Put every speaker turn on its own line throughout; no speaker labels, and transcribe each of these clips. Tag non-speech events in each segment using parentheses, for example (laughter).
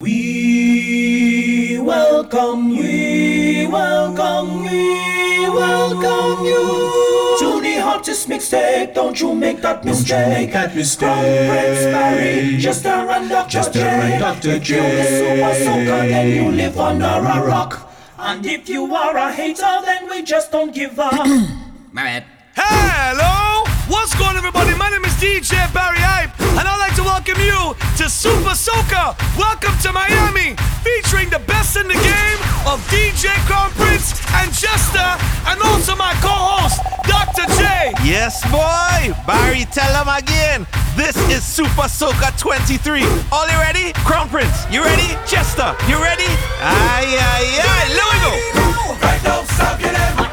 We welcome you, we welcome we welcome you to the hottest mixtape. Don't you make that mistake.
Don't you make that mistake.
Prince Barry, just a run Dr.
Just a
J.
run Dr.
If you the
J.
Supa Soca, then you live under a rock. And if you are a hater, then we just don't give up. (coughs)
My bad.
Hello! What's going on, everybody? My name is DJ Barry Hype, and I'd like to welcome you to Supa Soca. Welcome to Miami, featuring the best in the game of DJ Crown Prince and Jester, and also my co-host, Dr. J.
Yes, boy! Barry, tell them again. This is Supa Soca 23. All you ready? Crown Prince, you ready? Chester, you ready? Aye, aye, aye. Let we go.
right now, stop your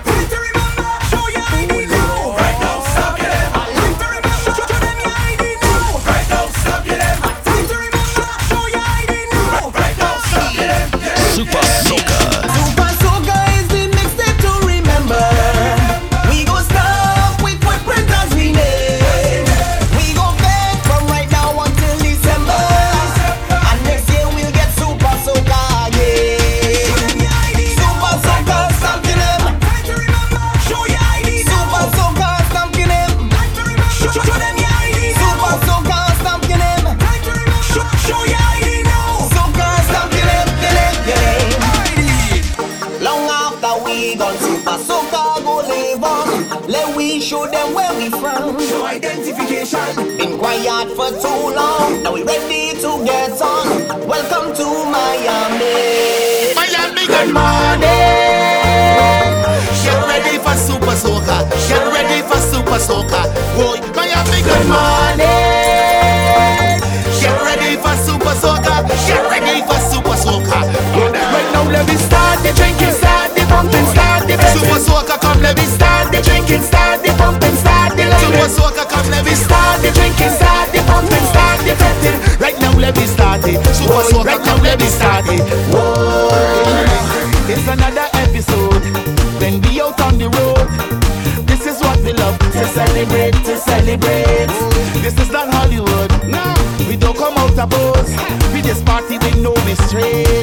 identification Been quiet for too long Now we ready to get on Welcome to Miami
Miami, good morning. Get ready for Supa Soca. Get ready for Supa Soca. Let me start it. Supa Soca, come, let me start it. Whoa, It's another episode. When we out on the road. This is what we love to celebrate, to celebrate. This is not Hollywood. No, we don't come out to pose. We just party with no restraint.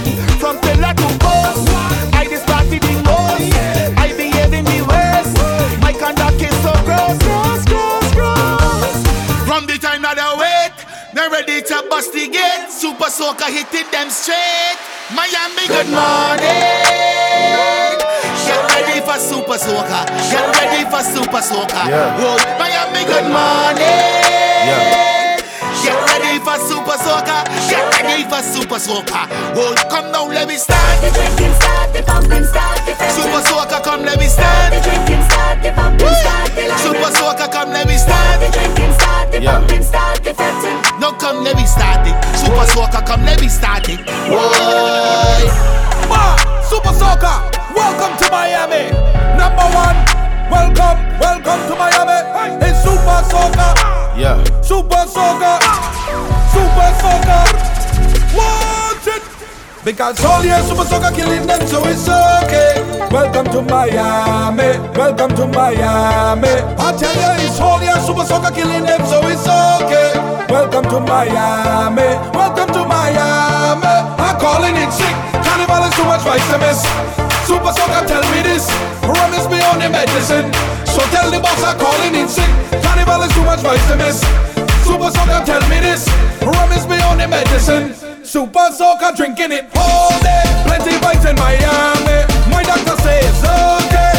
Soaker hitting them straight. Miami, good morning. Get ready for Supa Soca. Get ready for Supa Soca. Whoa, Miami, good morning. Get ready for Supa Soca. Get ready for Supa Soca. Whoa, come now, let me start.
The drinking start, the pumping start, the fetting.
Supa Soca, come let me start.
The drinking start, the pumping start, the lighting.
Supa Soca, come let me start.
The drinking start, the pumping start, the fetting.
No, come let me start it. Supa Soca, come let me start it. Boy.
Ma, Supa Soca, welcome to Miami. Number one, welcome, welcome to Miami. It's Supa Soca,
Yeah.
Supa Soca, Supa Soca. Want it? Because all year Supa Soca killing them, so it's okay. Welcome to Miami, welcome to Miami. I tell you, it's all year Supa Soca killing them, so it's okay. Welcome to Miami, welcome to Miami. I'm calling it sick. Carnival is too much vice to miss. Supa Soca, tell me this. Rum is beyond the medicine. So tell the boss I'm calling in sick. Carnival is too much vice to miss. Supa Soca, tell me this. Rum is beyond the medicine. Supa Soca, drinking it all day. Plenty vibes in Miami. My doctor says okay.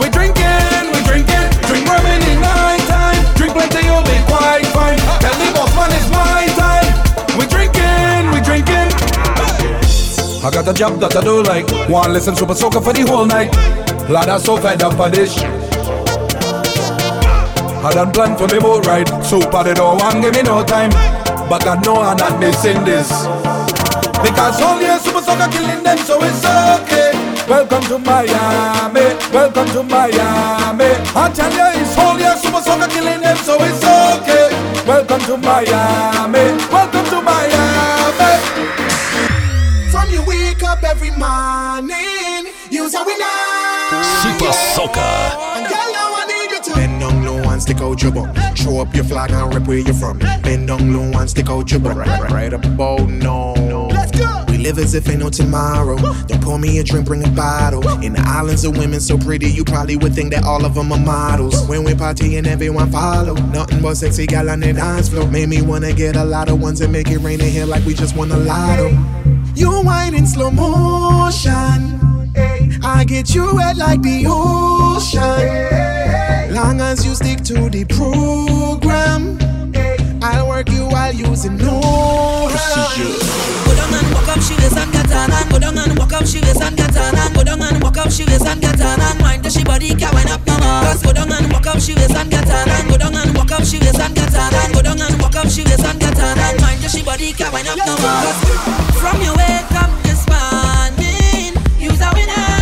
We drinking, we drinking. Drink rum in the night time. Drink plenty, you'll be quite fine. Tell the boss man it's my time. We drinking, we drinking. I got a job that I do like. One listen Supa Soca for the whole night. Lad, so fed up for this. I done planned for me boat ride. Super, they don't want give me no time. But I know I'm not missing this. Because all year Supa Soca killing them, so it's okay. Welcome to Miami, welcome to Miami. I tell you, it's all year Supa Soca killing them, so it's okay. Welcome to Miami, welcome to Miami.
From you wake up every morning, use a winner.
Supa Soca.
And out your. Show up your flag and rip where you're from. Bend down low and stick out your butt. Right, right, right about no. Let's go.
live as if ain't no tomorrow. Don't pour me a drink, bring a bottle. In the islands of women so pretty, you probably would think that all of them are models. When we party and everyone follow, nothing but sexy gal on the dance floor. Made me wanna get a lot of ones and make it rain in here like we just won a lotto. You whine in slow motion. I get you wet like the ocean. Long as you stick to the program, I'll work you while using no
Go down and walk up she waist and get on and go down and walk up she waist and get on and go down and walk up she waist and get on and mind the she body can wind up no more. Just go down and walk up she waist and get on and go down and walk up she waist and get on and go down and walk up she waist and get on and mind the she body can wind up no more. From your wake up this morning, you's a winner.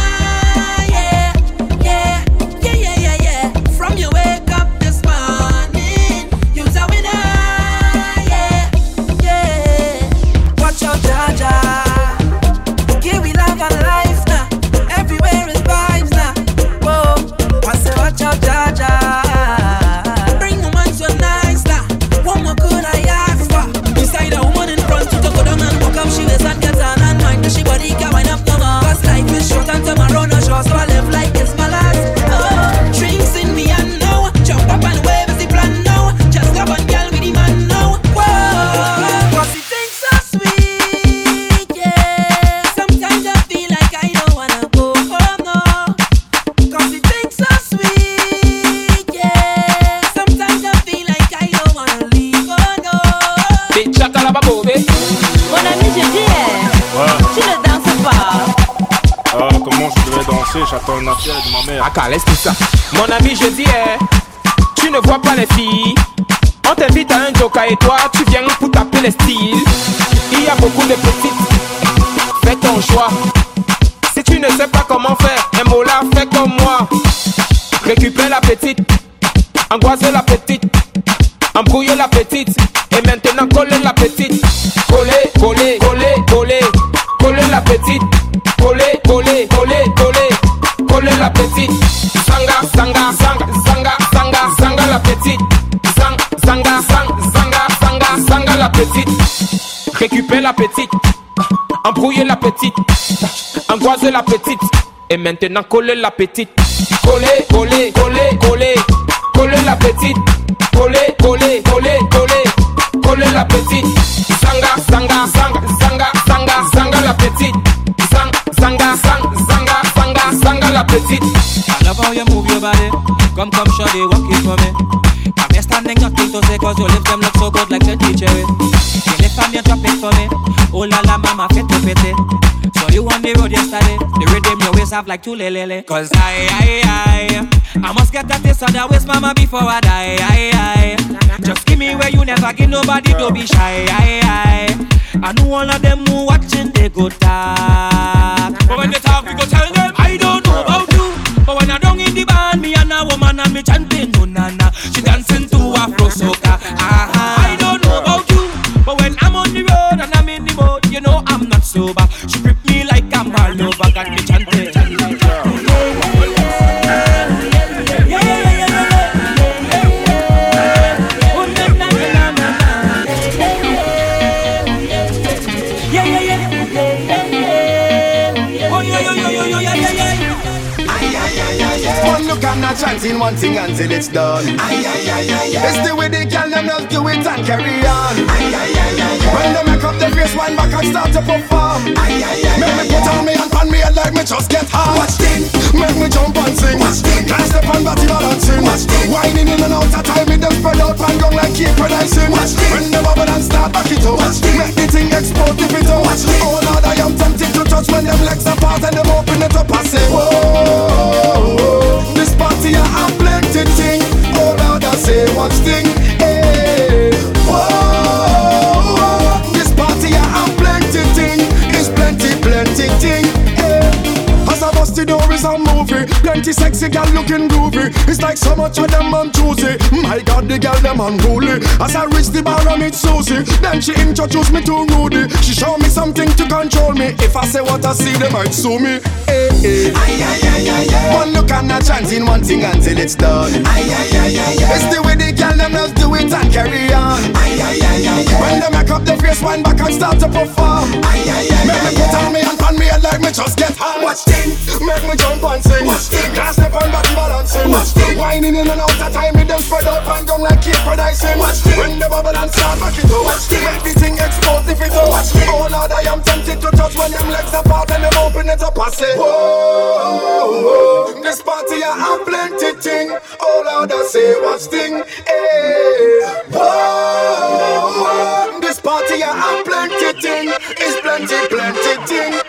J'attends de ma mère.
Ça. Mon ami, je dis, eh, tu ne vois pas les filles. On t'invite à un joker et toi, tu viens pour taper les styles. Il y a beaucoup de petites. Fais ton choix. Si tu ne sais pas comment faire, un mot là, fais comme moi. Récupère la petite, angoisse la petite, embrouille la petite, et maintenant colle la petite. Coller, coller, coller, coller, coller la petite. Récupère la petite, embrouille la petite, angoisse la petite, et maintenant coller la petite. Coller, coller, coller, coller, coller la petite. Coller, coller, coller, coller, coller la petite. Zanga, zanga, zanga, zanga, zanga, zanga la petite. Zang, zanga, zang, zanga, zanga, zanga la petite.
I love how you move your body. Come, come, shawty, walk it for me. Here standing, nothing to say, cause your lips them look so good like the teacher. You and you drop it for me. Oh la la, mama, fit to it. So you on the road yesterday. The rhythm your waist have like two lele. Cause I, I, I, I must get that taste of that waist, mama, before I die. I, I. Just give me where you never give nobody, don't be shy. I, I. I know all of them who watching, they go talk. But when they talk, we go tell them, I don't know about you. But when I down in the band, me and a woman and me chanting, no na na. She dancing to Afro soca. Ah, I sober. She grip me like I'm her lover, got me chanting.
Chanting one thing until it's done. It's the way they girl them just do it and carry on. When they make up their face, wind back and start to perform. Make me put on me and pan me head like me just get hard. Watch thing, make me jump and sing. Watch thing, can't step on body much of them on Tuesday. My God, the gal them unruly As I reach the bar I meet Susie. Then she introduced me to Rudy. She show me something to control me. If I say what I see, they might sue me. Eh, eh. Hey, hey. One look and not in one thing until it's done. It's the way the gal them just do it and carry on. When they make up their face, wind back and start to perform. Make me put on me on me head like me just get high. Watch thing,
make me jump and sing. Watch thing, can't step on body balancing. Watch thing, whining in and out of time Me them spread out and down like Cape Predicing. Watch thing, when the bubble and start back it up. Watch thing, make the thing explode if it up. Watch thing, oh Lord, I am tempted to touch when them legs apart and them open it up and say, Whoa, oh, this party I have plenty ting. Oh Lord, I say, watch thing, eh. whoa, this party I have plenty ting. It's plenty, plenty
ting.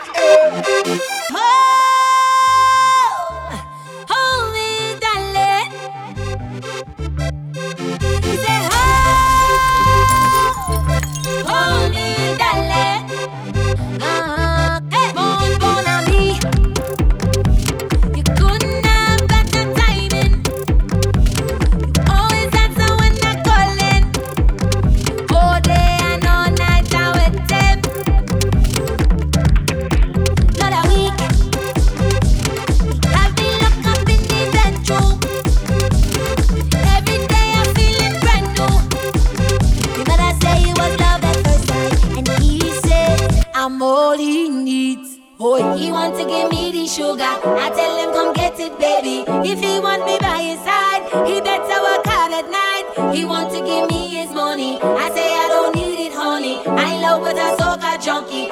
give me the sugar. I tell him, come get it, baby. If he want me by his side, he better work out at night. He want to give me his money. I say, I don't need it, honey. I love with a soca junkie.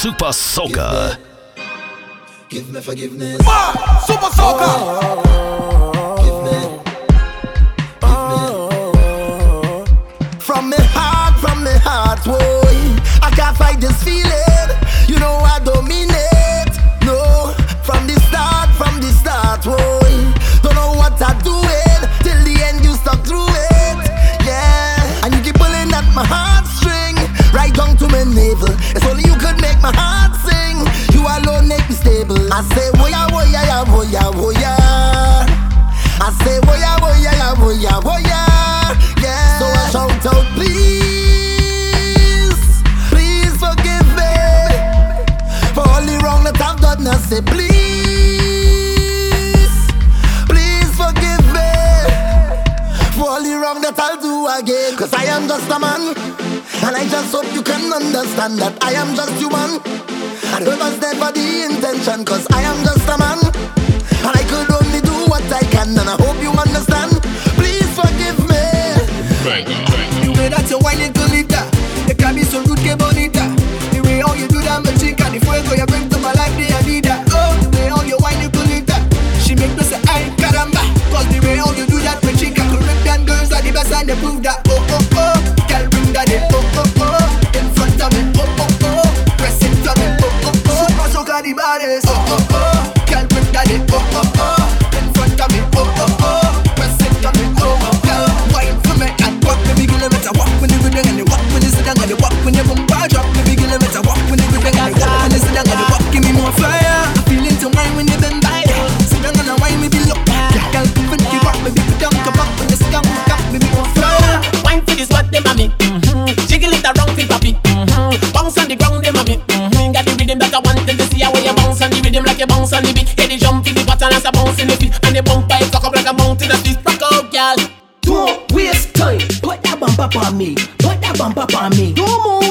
Supa Soca. Give me, forgiveness. Supa Soca. Oh, oh, oh, oh. understand that I am just human. I it that for the intention, cause I am just a man. And as a bounce in the feet And the bumper is cock up like a mountain of this Rock out, girl. Don't
waste time. Put that bumper on me. Put that bumper on me. Don't move.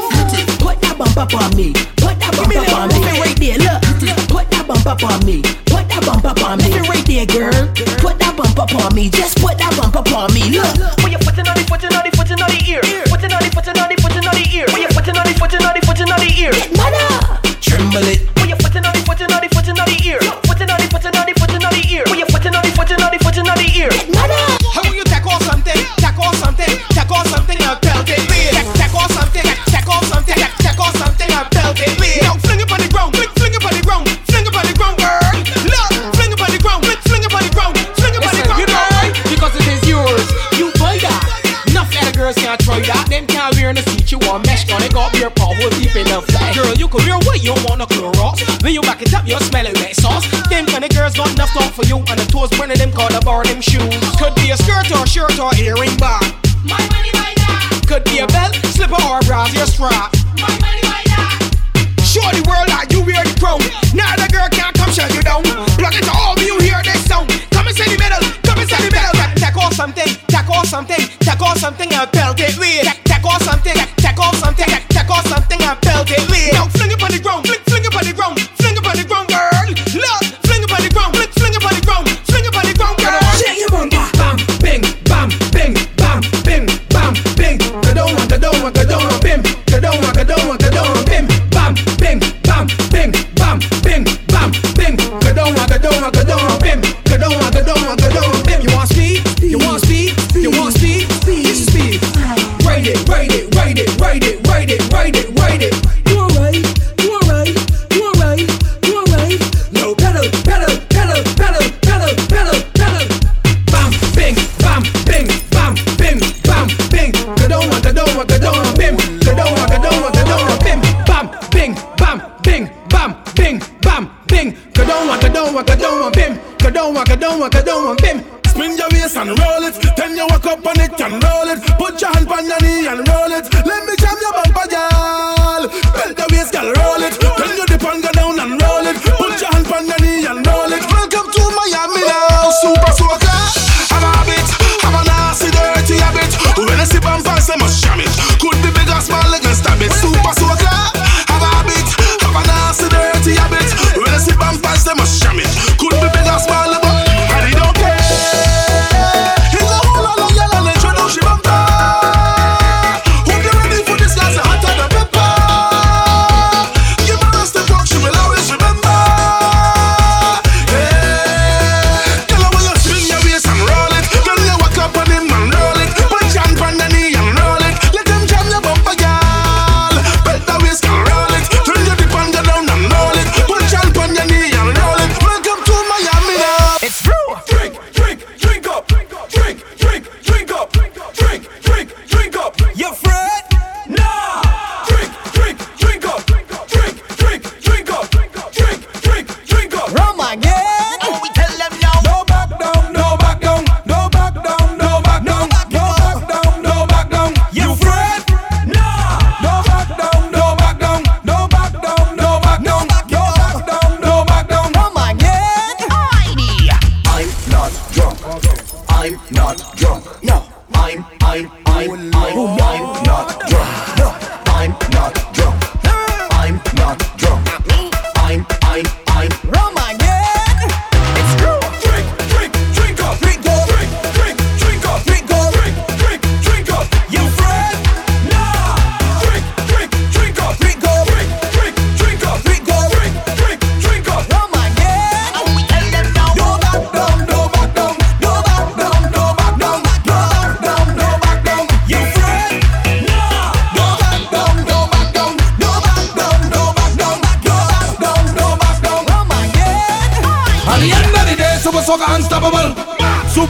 Put that bumper on me. Put that bumper on me. right there, look. Put that bumper on me. Put that bumper on me. Listen right there, girl. Put that bumper on me. Just put that bumper on me, look. Put your foot in on the, foot in on the, foot in on the ear. Putting on the, putting on the, putting on the ear. Put your foot in on the, foot in on the, foot in on the ear.
Get mother
Tremble it. yourself. Girl, you career what you wanna clear off. When
you
back it up,
you're
smelling that sauce. Them
kind of girls not enough talk for you.
And the toes one of them called a bar them shoes. Could be a skirt or a shirt or earring bar. My
money by that. Could
be a belt, slipper
or a
your strap. My money
by that.
Show the world that
you
wear the crown. Now
the girl can't come shut you down. Plug it to all you hear this sound. Come and inside the middle, come and inside the middle. Tack off something, tack off something, tack
off something and belt it with. I felt it.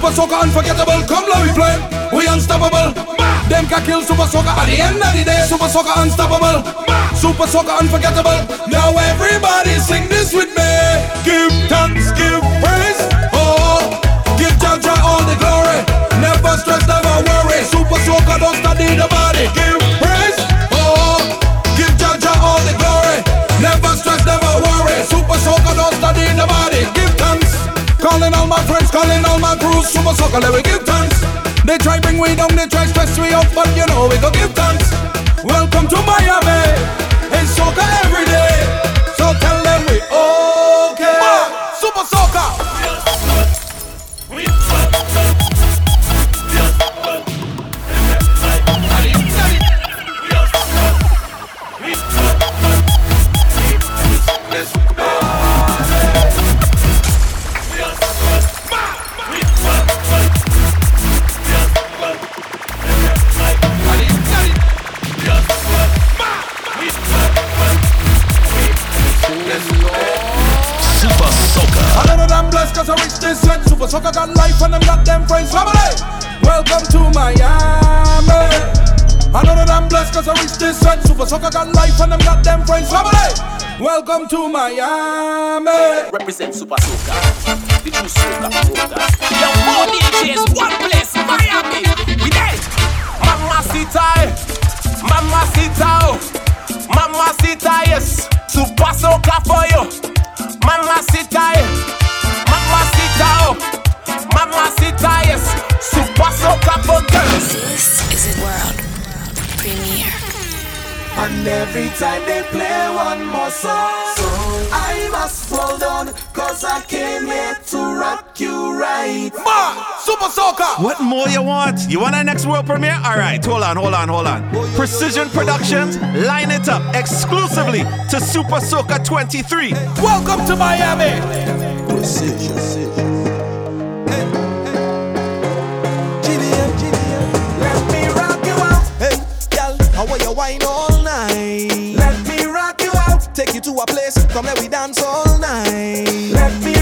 Supa Soca unforgettable. Come let me play. We unstoppable. Bah! Them can kill Supa Soca at the end of the day. Supa Soca unstoppable. Bah! Supa Soca unforgettable. Now everybody sing this with me. Give thanks, give praise. Oh, give Jah Jah all the glory. Never stress, never worry. Supa Soca don't study the body. Give praise. Oh, give Jah Jah all the glory. Never stress, never worry. Supa Soca don't study the body. Give thanks. Calling all my friends, calling cruise to my circle and we give thanks. They try bring we down, they try stress we out, but you know we go give thanks. Welcome to Miami, it's soca every day. So tell them we okay. Supa Soca. motherfucker got life and them got them friends family. Welcome to Miami. I know that I'm blessed cause I reached this end. Super sucker got life and them goddamn friends family. Welcome to Miami.
Represent Supa Soca. The true Soca Soca.
Yo, more DJs, one place, Miami. We there.
Mama Sita. Mama Sita. Mamacita, yes. Supa Soca for you. Mamacita. Mama Sita. Mamacita.
Mamacita, yes. Supa Soca for girls.
This is a world premiere.
And every time they play one more song, I must hold on, cause I came here to rock you right.
Ma, Supa Soca.
What more you want? You want our next world premiere? All right, hold on, hold on, hold on. Precision Productions, line it up exclusively to Supa Soca 23.
Welcome to Miami.
Let you
to a place, come let we dance all night.
Let me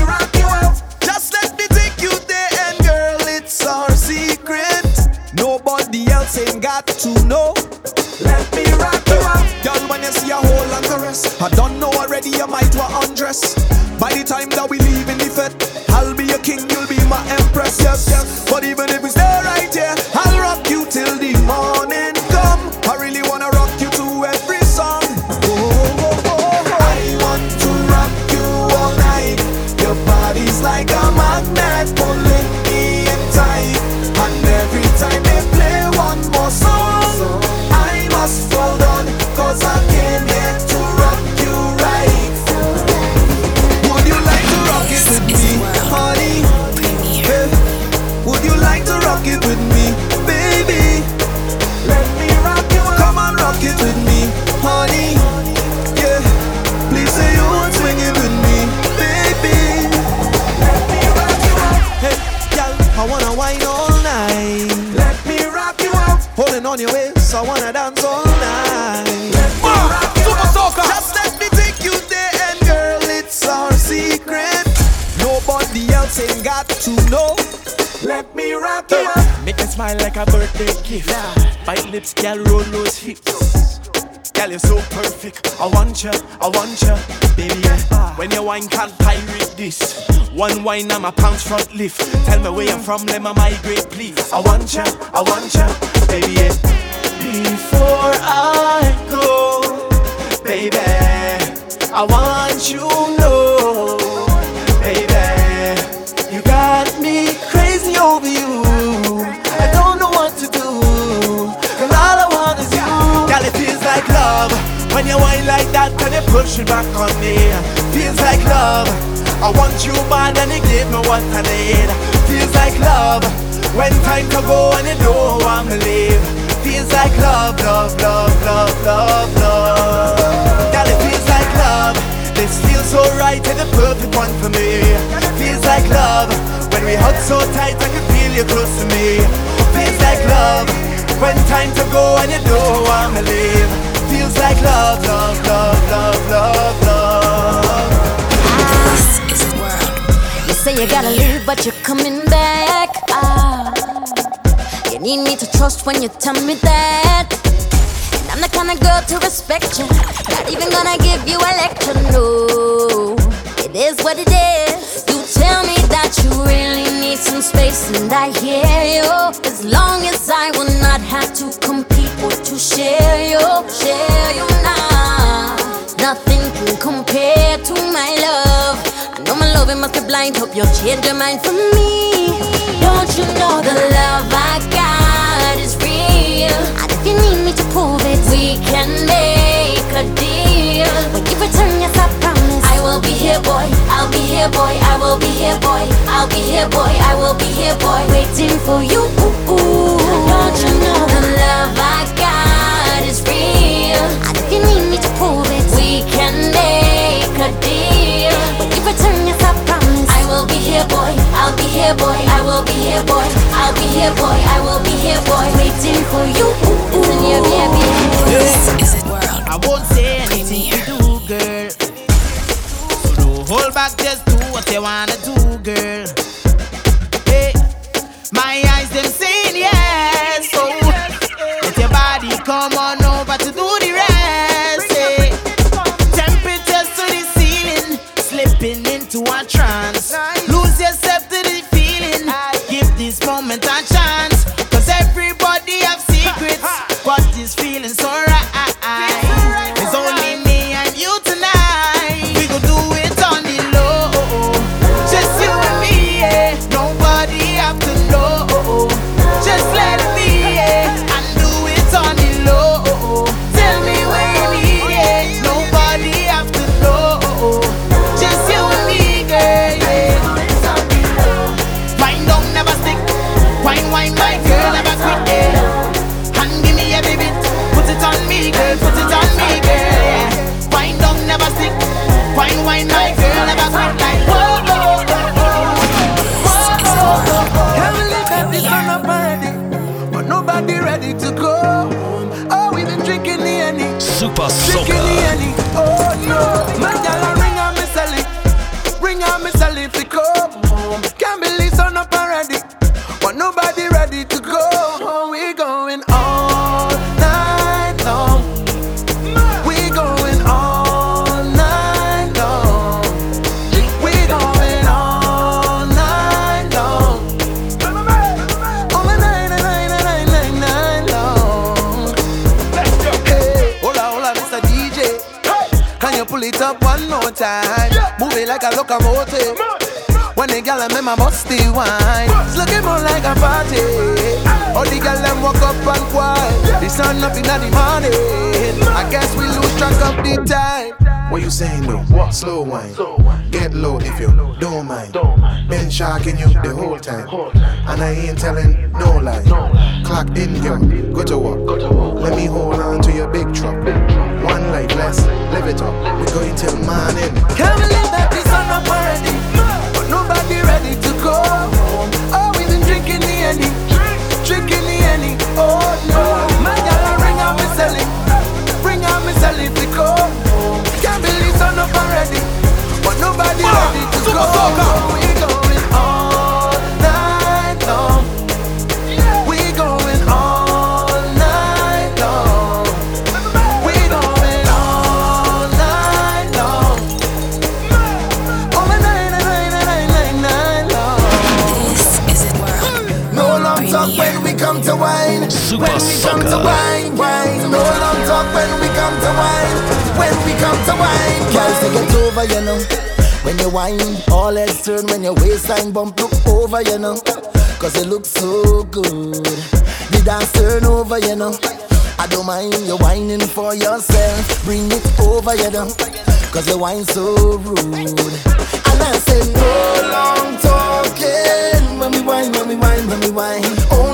Lips, girl, roll those hips. Girl, you're so perfect. I want you, I want you, baby. Yeah. When you wine, can't pirate this. One wine, I'm a pounds front lift. Tell me where you're from, let me migrate, please. I want you, I want you, baby. Yeah. Before I go, baby, I want you to know, you whine like that and you push it back on me. Feels like love. I want you bad and you give me what I need. Feels like love when time to go and you don't want me leave. Feels like love, love, love, love, love, love. Girl, it feels like love. This feels so right and the perfect one for me. Feels like love when we hug so tight I can feel you close to me. Feels like love when time to go and you don't want to leave. Feels like love, love, love, love, love, love.
This is a world. You say you gotta leave, but you're coming back. Ah, you need me to trust when you tell me that. And I'm the kind of girl to respect you. Not even gonna give you a lecture, no. It is what it is. You tell me that you really need some space, and I hear you. As long as I will not have to compete or to share you, share you now. Nothing can compare to my love. I know my love it must be blind. Hope you'll change your mind for me. Don't you know the love I got is real? And if you need me to prove it, we can make a deal. When you return, yes, I promise. I will be here, boy. I'll be here, boy. I will be here, boy. I'll be here, boy. I will be here, boy. Waiting for you. Don't you know the love I got is real? And if you need me to prove it, we can make a deal. When you return, yes, I promise. I will be here, boy. I'll be here, boy. I will be here, boy. I'll be here, boy. I will be here, boy. Waiting for you. Listen here, baby.
This is a world
I won't say anything hold back, just do what you wanna do, girl. And
telling
Super
when we come to wine, wine. No long talk when we come to wine. When we come to wine,
Girls, they get over, you know. When you wine, all heads turn when your waistline bump, look over, you know. Cause it looks so good. The dance turn over, you know. I don't mind you whining for yourself. Bring it over, you know. Cause you whine so rude. And I say, no long talking. When we whine, when we whine, when we whine. Only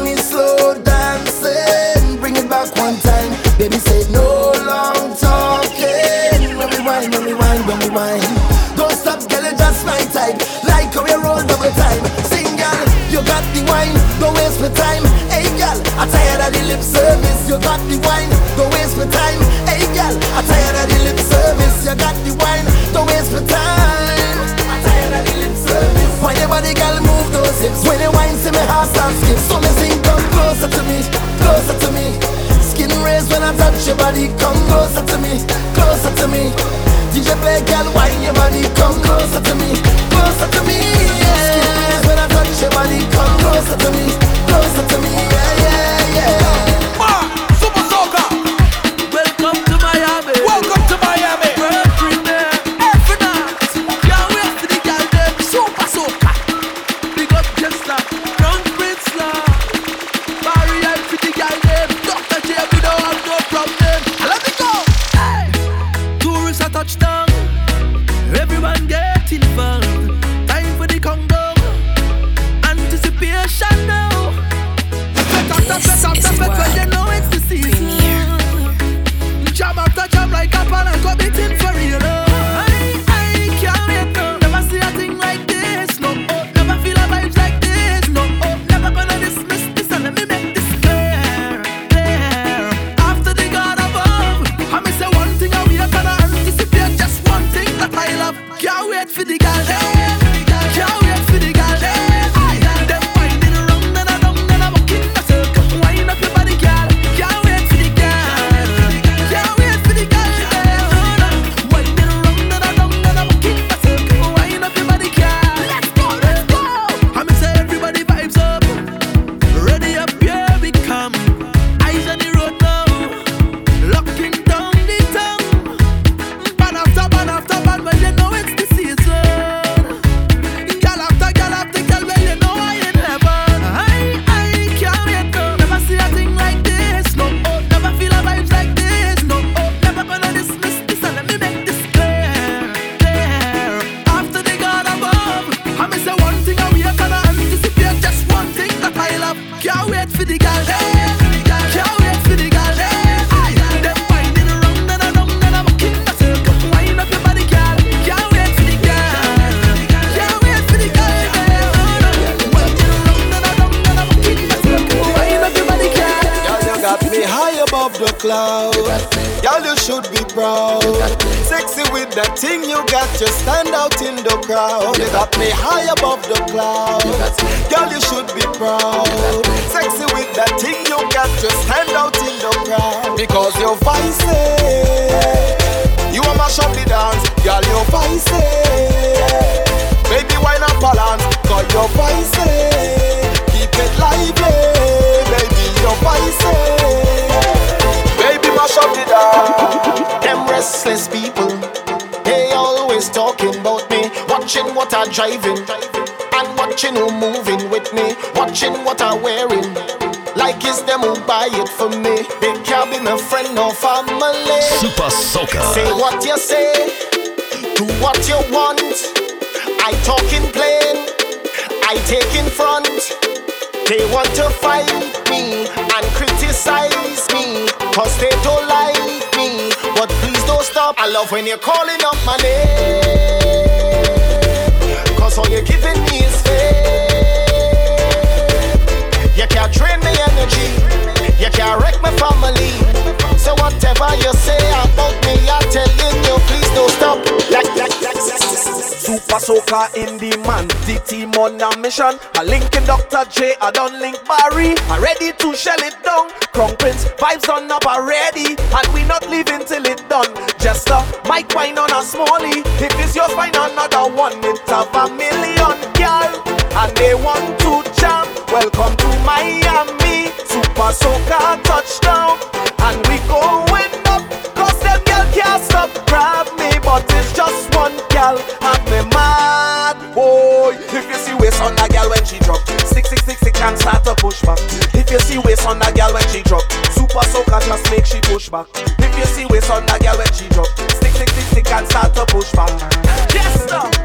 Baby, say, no long talking. When we whine, when we whine, when we whine. Don't stop, girl, just my type. Like how you roll double time. Sing, girl, you got the wine. Don't waste my time. Hey, girl, I'm tired of the lip service. You got the wine. Don't waste my time. Hey, girl, I'm tired of the lip service. You got the wine. Don't waste my time. I'm tired of the lip service. Why your body, girl, move those hips? When you wine, see me heart start skip. So me sing, come closer to me, I touch your body. Come closer to me, closer to me. DJ play, girl, wine your body. Come closer to me, closer to me. Yeah. When I touch your body. Come closer to me, closer to me.
for the
gal. Love when you're calling up my name, cause all you're giving me is faith. You can't drain my energy, you can't wreck my family. So whatever you
Soca in the team on a mission. I link in Dr. J, I don't link Barry. I ready to shell it down. Crown Prince, vibes on up already, and we not leaving till it done. Just a mic wine on a smallie. If it's yours, find another one. It's have a million girl, and they want to jam. Welcome to Miami, Supa Soca touchdown, and we going up. Cause them girl can't stop grab me, but it's just one girl. Boy. If you see waist on a girl when she drop, stick, stick, stick, stick, and start to push back. If you see waist on a girl when she drop, Supa Soca just make she push back. If you see waist on a girl when she drop, stick, stick, stick, stick, and start to push back. Yes, sir.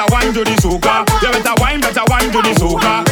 better wine to the soca. You better wine, better wine
to the
soca.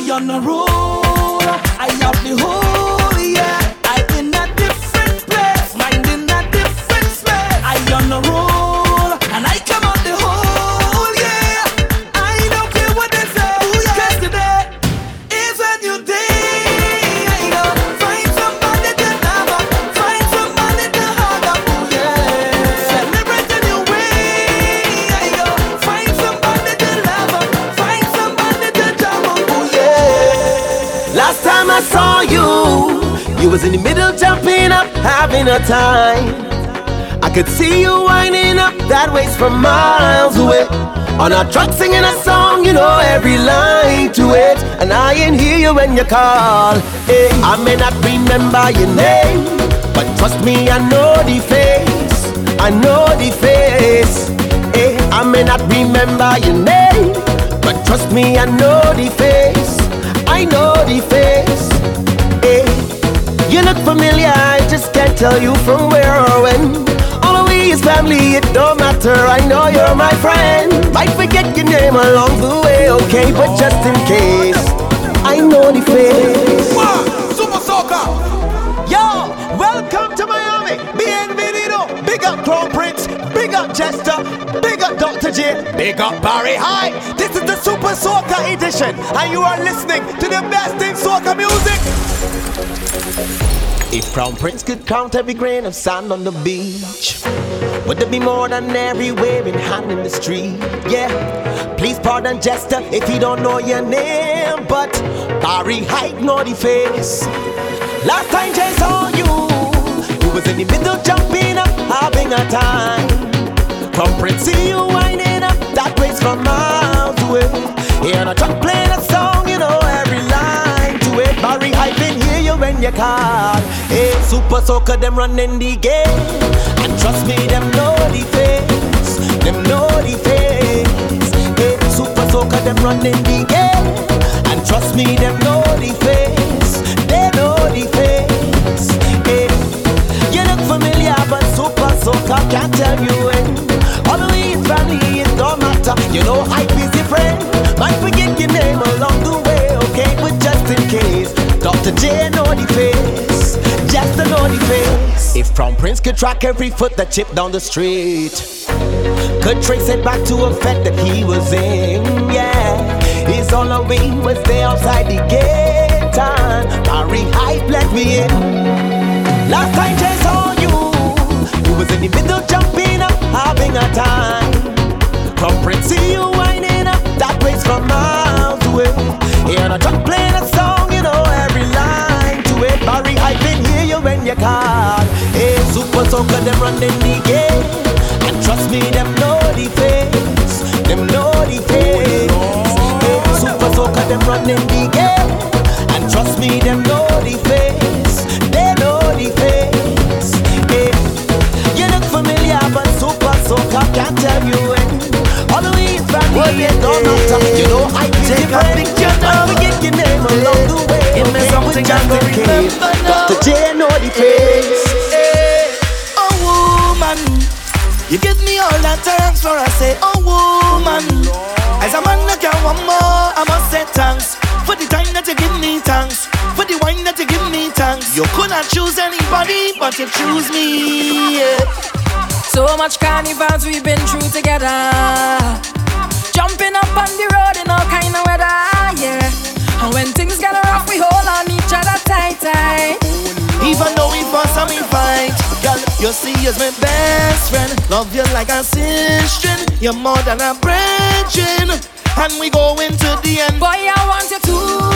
I
on the road, I have the whole
having a time. I could see you winding up that waist from miles away. On a truck singing a song, you know every line to it. And I ain't hear you when you call. Hey, I may not remember your name, but trust me, I know the face. I know the face. Hey, I may not remember your name, but trust me, I know the face. I know the face. You look familiar, I just can't tell you from where or when. All we is family, it don't matter. I know you're my friend. Might forget your name along the way, okay? But just in case, I know the face.
Supa Soca.
Yo, welcome to Miami. Bienvenido. Big up Crown Prince. Big up Chester. Big up Dr. J. Big up Barry High. This is the Supa Soca edition, and you are listening to the best in soca music. If Crown Prince could count every grain of sand on the beach, would there be more than every waving hand in the street? Yeah. Please pardon Jester if he don't know your name, but Barry Hype know the face. Last time Jay saw you, you was in the middle jumping up, having a time. Crown Prince see you winding up that waist from miles away. Hear a truck playing a song, you know every line to it. Barry you when you call. Hey, Supa Soca, them running the game. And trust me, them know the face. Them know the face. Hey, Supa Soca, them running the game. And trust me, them know the face. Prince could track every foot that chipped down the street, could trace it back to a fete that he was in, yeah. His only way was stay outside the gate and Barry Hype let me in. Last time Jay saw you, you was in the middle jumping up, having a time. Crown Prince, see you winding up that place from miles away. Hear a truck playing a song, Barry Hype in hear you when you call. Hey, Supa Soca, them running the game. And trust me, them know the face. Them know the face. Hey, Supa Soca, them running the game. And trust me, them know the face. They know the face. Hey, you look familiar, but Supa Soca can't tell you when. Always family, it don't matter. You know I can take a picture now. Forget your name along the way. Give me something just to remember now. Dr. J know the face.
Oh eh, woman, you give me all that thanks for I say, oh woman. As a man that can want more, I must say thanks for the time that you give me thanks, for the wine that you give me thanks. You could not choose anybody, but you choose me. Yeah.
So much carnivals we've been through together. Jumping up on the road in all kind of weather, yeah. And when things get rough, we hold on each other tight, tight.
Even though we fuss and we fight, girl, you see you's my best friend. Love you like a sister, you're more than a brethren. And we go into the end.
Boy, I want you to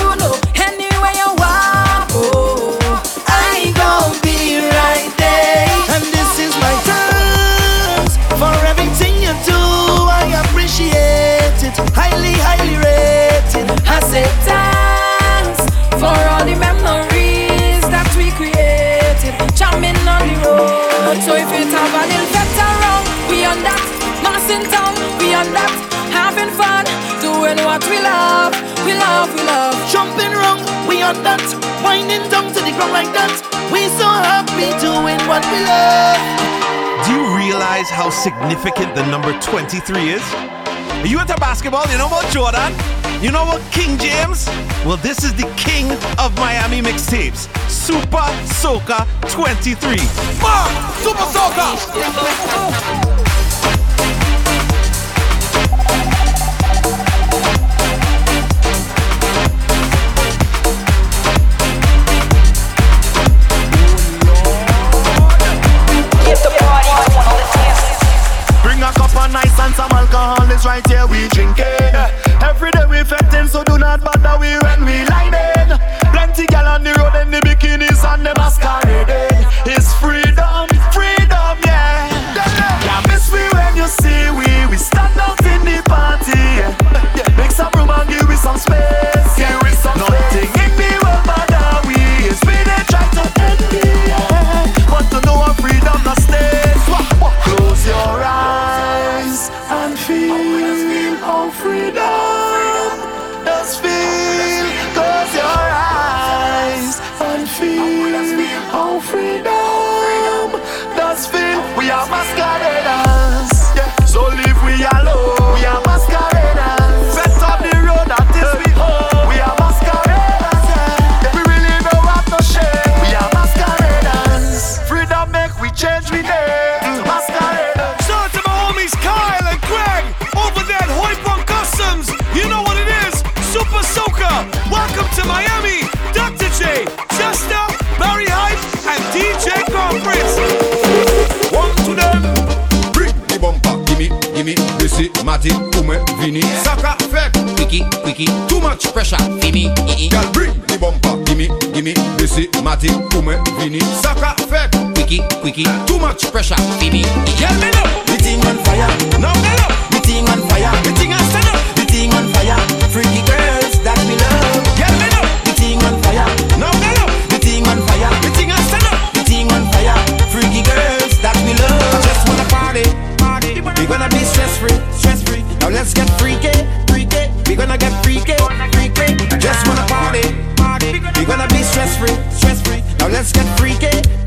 like that,
winding down to the ground like that. We so happy doing what we love.
Do you realize how significant the number 23 is? Are you into basketball? You know about Jordan? You know what King James? Well, this is the king of Miami mixtapes. Supa Soca 23.
Supa Soca!
right here we drinking. Every day we fetting, so do not bother we when we lining. Plenty gal on the road in the bikinis and the
mascara. Vini. Saka fake. Wiki, wiki. Too much pressure. Vini. Girl, bring the bumper. Gimme, gimme. This is Mati. Kume, Vini. Saka fake. Wiki, wiki. Too much pressure. Vini. Girl, me know.
The thing on fire.
Now me know.
The thing on fire.
The thing
on
stand up.
The thing on fire. Freaky girl. Let's get freaky, freaky. We gonna get freaky, freaky. Just wanna party, party. We gonna be stress free, stress free. Now let's get freaky.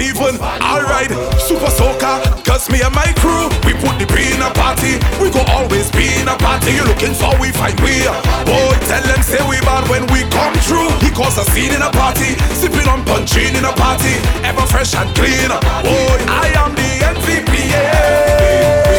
even. Alright, Supa Soca, cause me and my crew, we put the P in a party. We go always be in a party. You looking for we find we. Boy, tell them say we bad when we come through. He cause a scene in a party, sipping on punching in a party, ever fresh and clean. Boy, I am the MVP.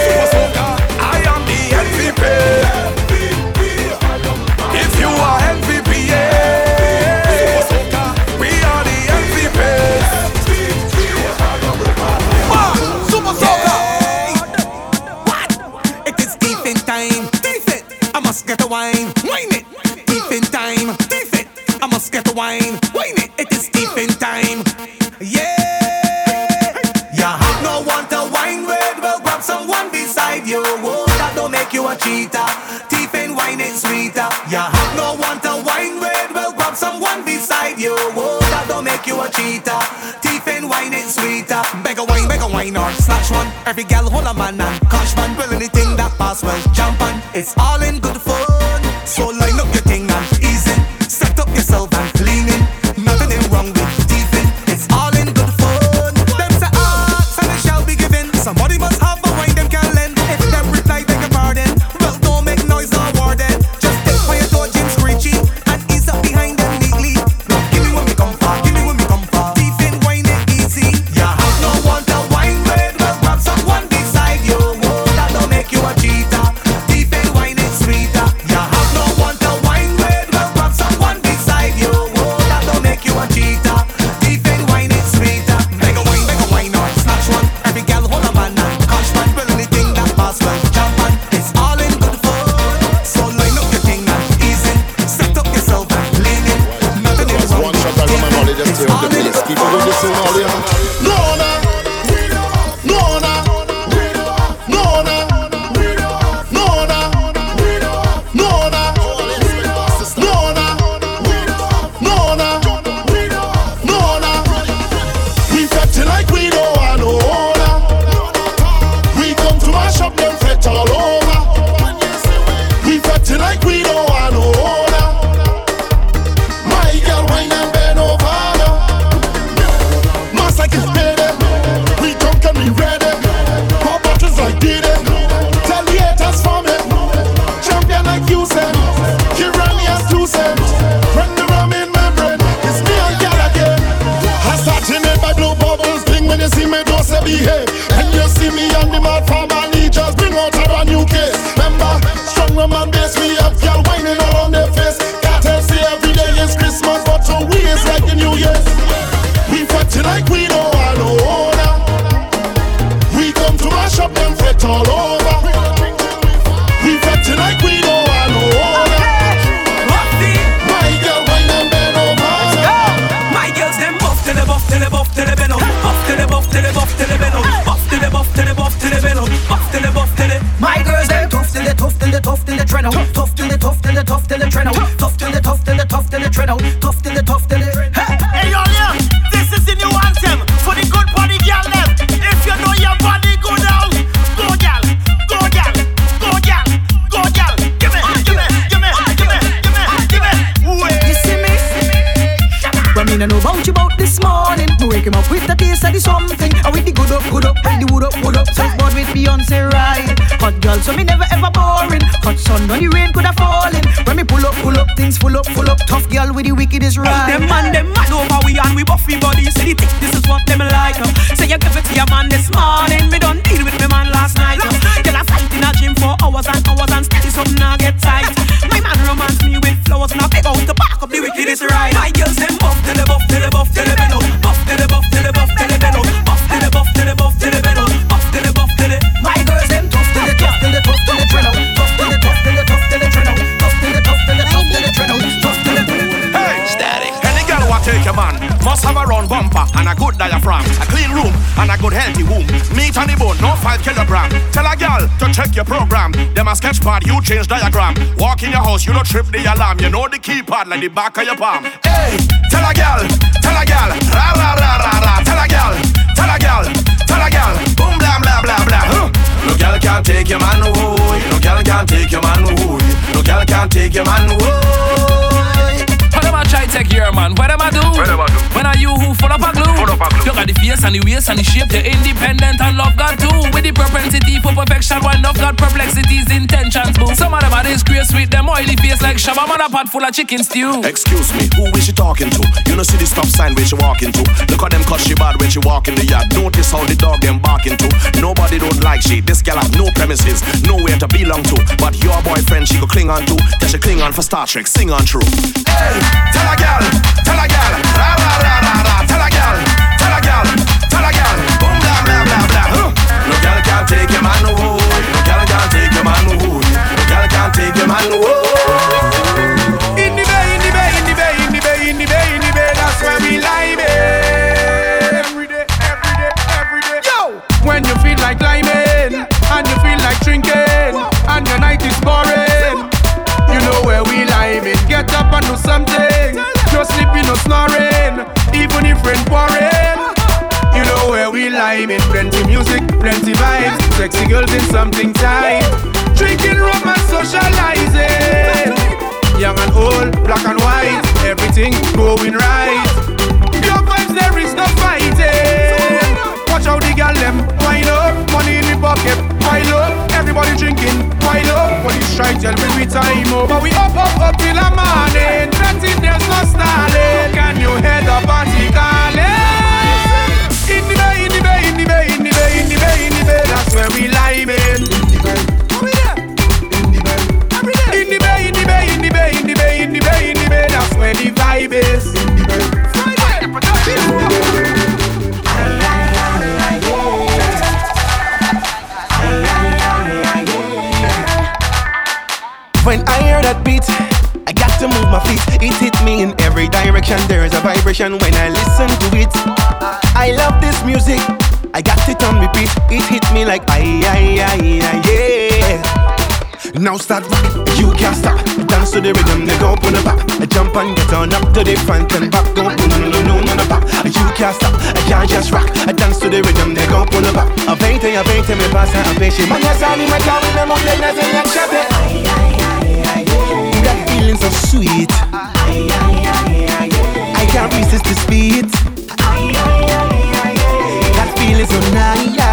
out. Tough
change diagram. Walk in your house, you don't trip the alarm. You know the keypad like the back of your palm. Hey, tell a gal, tell a gal, ra ra ra ra ra. Tell a gal, tell a gal, tell a gal. Boom blah blah blah blah. Huh. No gal can't take your man away. No gal can't take your man away. No gal can't take your man away.
How am I try take your man? What am I do? What am I do? When are you who full up a glue? Full up a glue. You got the face and the waist and the shape. You're independent and love God too. With the propensity for perfection, one love God perplexities, intentions boo. Some of them are disgrace with them oily face like Shabba man a pot full of chicken stew.
Excuse me, who is she talking to? You know see the stop sign where she walking to. Look at them cause she bad when she walk in the yard. Notice how the dog them barking to. Nobody don't like she. This gal have no premises, nowhere to belong to. But your boyfriend she could cling on to. That she cling on for Star Trek, sing on true. Hey, tell a gal, tell a gal, ra ra ra ra ra. Tell a gal, tell a gal, tell a gal. Boom blah blah blah blah. Huh. No gal can't take your man away. No gal can't take your man away. No gal can't take your man away.
In the bay, in the bay, in the bay, in the bay, in the bay, in the bay. That's where we lie, Every day, every day, every day. Yo, when you feel like climbing and you feel like drinking and your night is boring, you know where we liming. Get up and do something. No sleeping, no snoring. Even if rain pouring, you know where we liming. Plenty music, plenty vibes. Sexy girls in something tight. Drinking rum and socializing. Young and old, black and white, everything going right. Your vibes, there is no fighting. Watch how the gal them wind up, money in the pocket, pile up. Everybody drinking, pile up. You strike, tell me we time up. But we up, up, up till the morning. Plenty there's no stalling. Can you hear the party calling? In the bay, in the bay, in the bay, in the bay, in the bay, in the bay. That's where we liming. In the bay, in the bay, in the bay, in the bay, in the bay, in the bay. That's where the vibe is.
When I hear that beat, I got to move my feet. It hit me in every direction. There is a vibration when I listen to it. I love this music. I got it on repeat. It hit me like I, aye aye I yeah. Now start rock, you can't stop. Dance to the rhythm, they go on the back. Jump and get on up to the front and back. Go boom, no, no, no, no, back. You can't stop, I can't just rock. I Dance to the rhythm, they go on the back. I paint A I paint veinte, me pass and I pasa a veinte. Mañana me cago en la montaña, se la chape. That feeling so sweet. I can't resist this beat. That feeling so nice.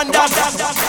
One dance.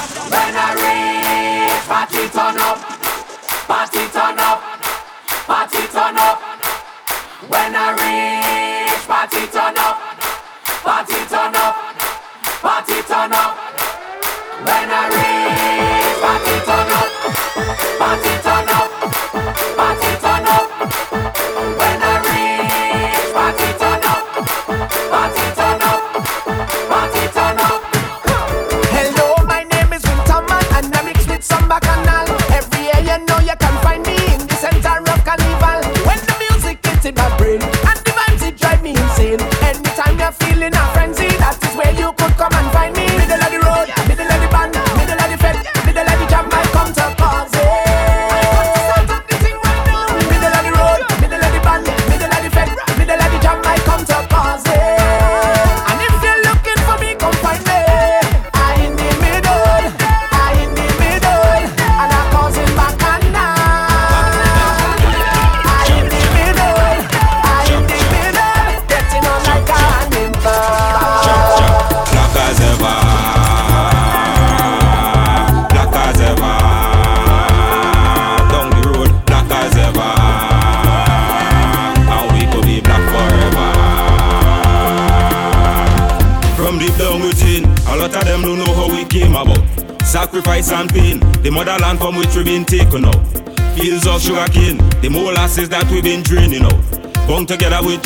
we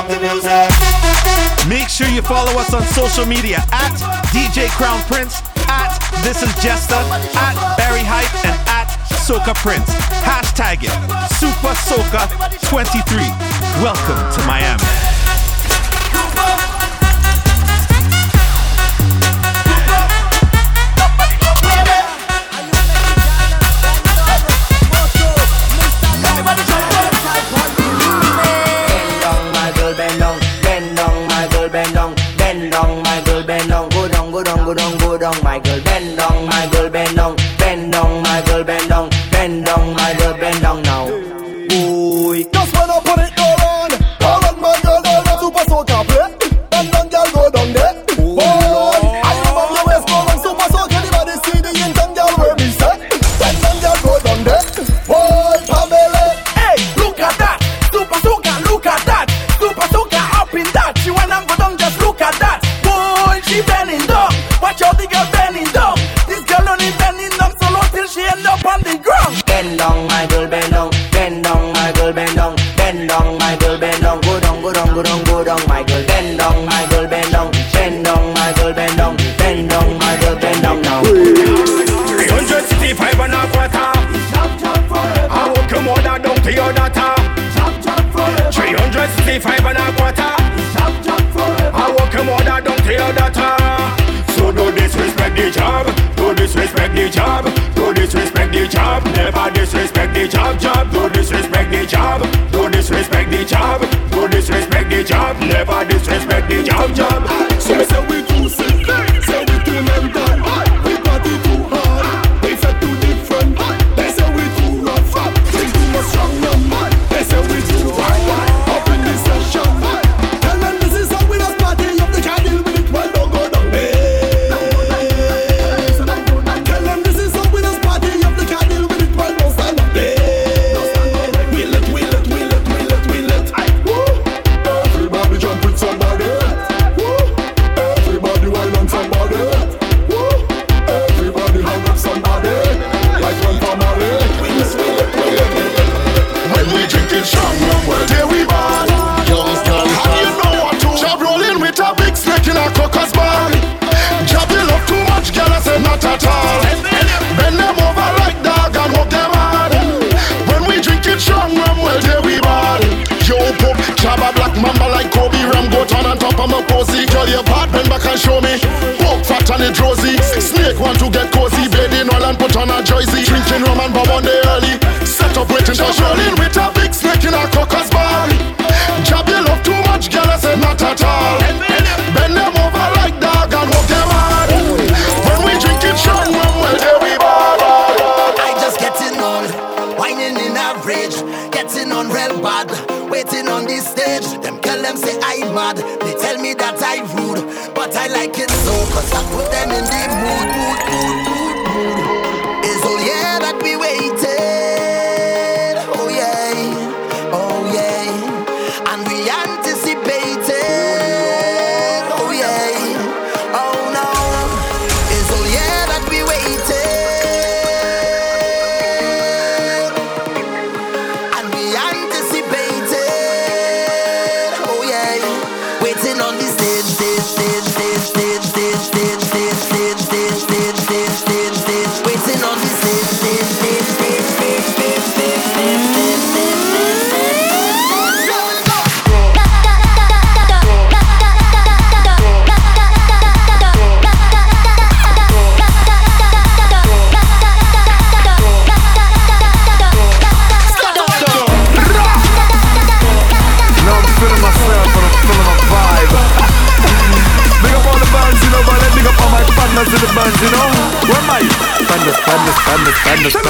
up the
music.
Make sure you follow us on social media at DJ Crown Prince, at This Is Jester, at Barry Hype, and at Soca Prince. Hashtag it Supa Soca 23. Welcome to Miami.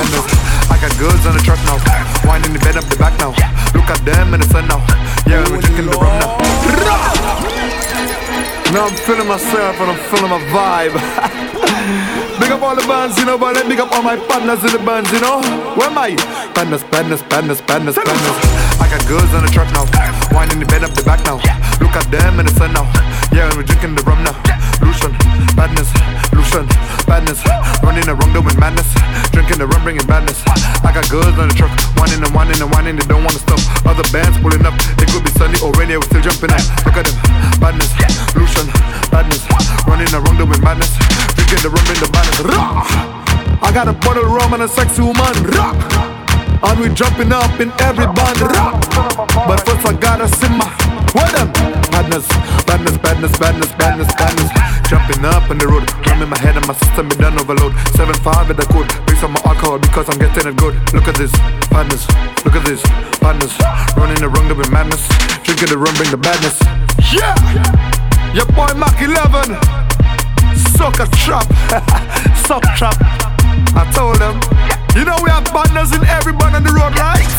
friend now.
I
got girls on the truck now, winding the bed up the back now. Look at them in the sun now. Yeah, we're drinking the rum now. Now I'm feeling myself and I'm feeling my vibe. (laughs) big up all the bands, you know, but let big up all my partners in the bands, you know. Where am I? Pandas, pandas, pandas, pandas, pandas. I got girls on the truck now, winding the bed up the back now. Look at them in the sun now. Yeah, and we're drinking the rum now. Lucian badness, Lucian, badness. Running around doing madness, drinking the rum, bringing badness. I got girls on the truck, in and in and in, they don't wanna stop. Other bands pulling up, it could be sunny or rainy, we're still jumping out. Look at them, badness, Lucian, badness. Running around doing madness, drinking the rum, bringing the badness. I got a bottle of rum and a sexy woman. And we jumping up in every band. But first I gotta simmer. What them? Badness, badness, badness, badness, badness, badness. Jumping up on the road, drum in my head and my system be done overload. Seven five with the code, based on my alcohol because I'm getting it good. Look at this, badness. Look at this, badness. Running around doing madness, drinking the rum, bring the badness. Yeah, your boy Mac 11, sucker trap, (laughs) suck trap. I told them, you know we have badness in every band on the road, right?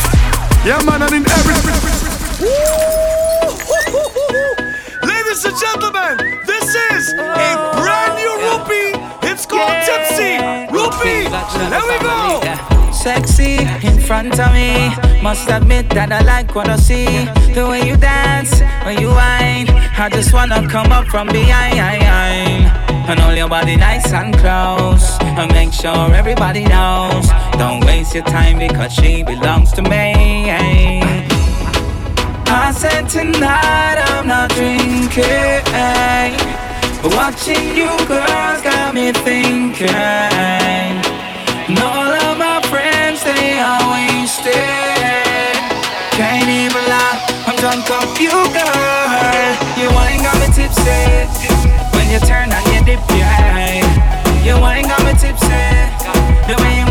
Yeah, man, and in every.
Ladies and gentlemen, this is a brand new rupee. It's called Tipsy Rupee. There we go.
Sexy in front of me. Must admit that I like what I see. The way you dance, when you whine. I just wanna come up from behind. And hold your body nice and close. And make sure everybody knows. Don't waste your time because she belongs to me. I said tonight I'm not drinking. But watching you girls got me thinking. And all of my friends, they are wasted. Can't even lie, I'm drunk off you, girl. You ain't got me tipsy. When you turn on your dip, yeah. You ain't got me tipsy. The way you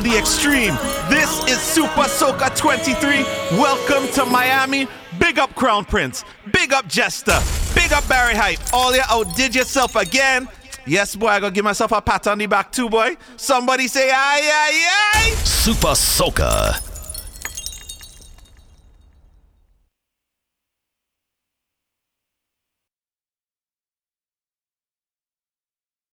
The
extreme. This is Supa Soca 23. Welcome to Miami. Big up Crown Prince. Big up Jester. Big up Barry Hype. All you outdid yourself again. Yes, boy, I gotta give myself a pat on the back too, boy. Somebody say aye, aye, aye.
Supa Soca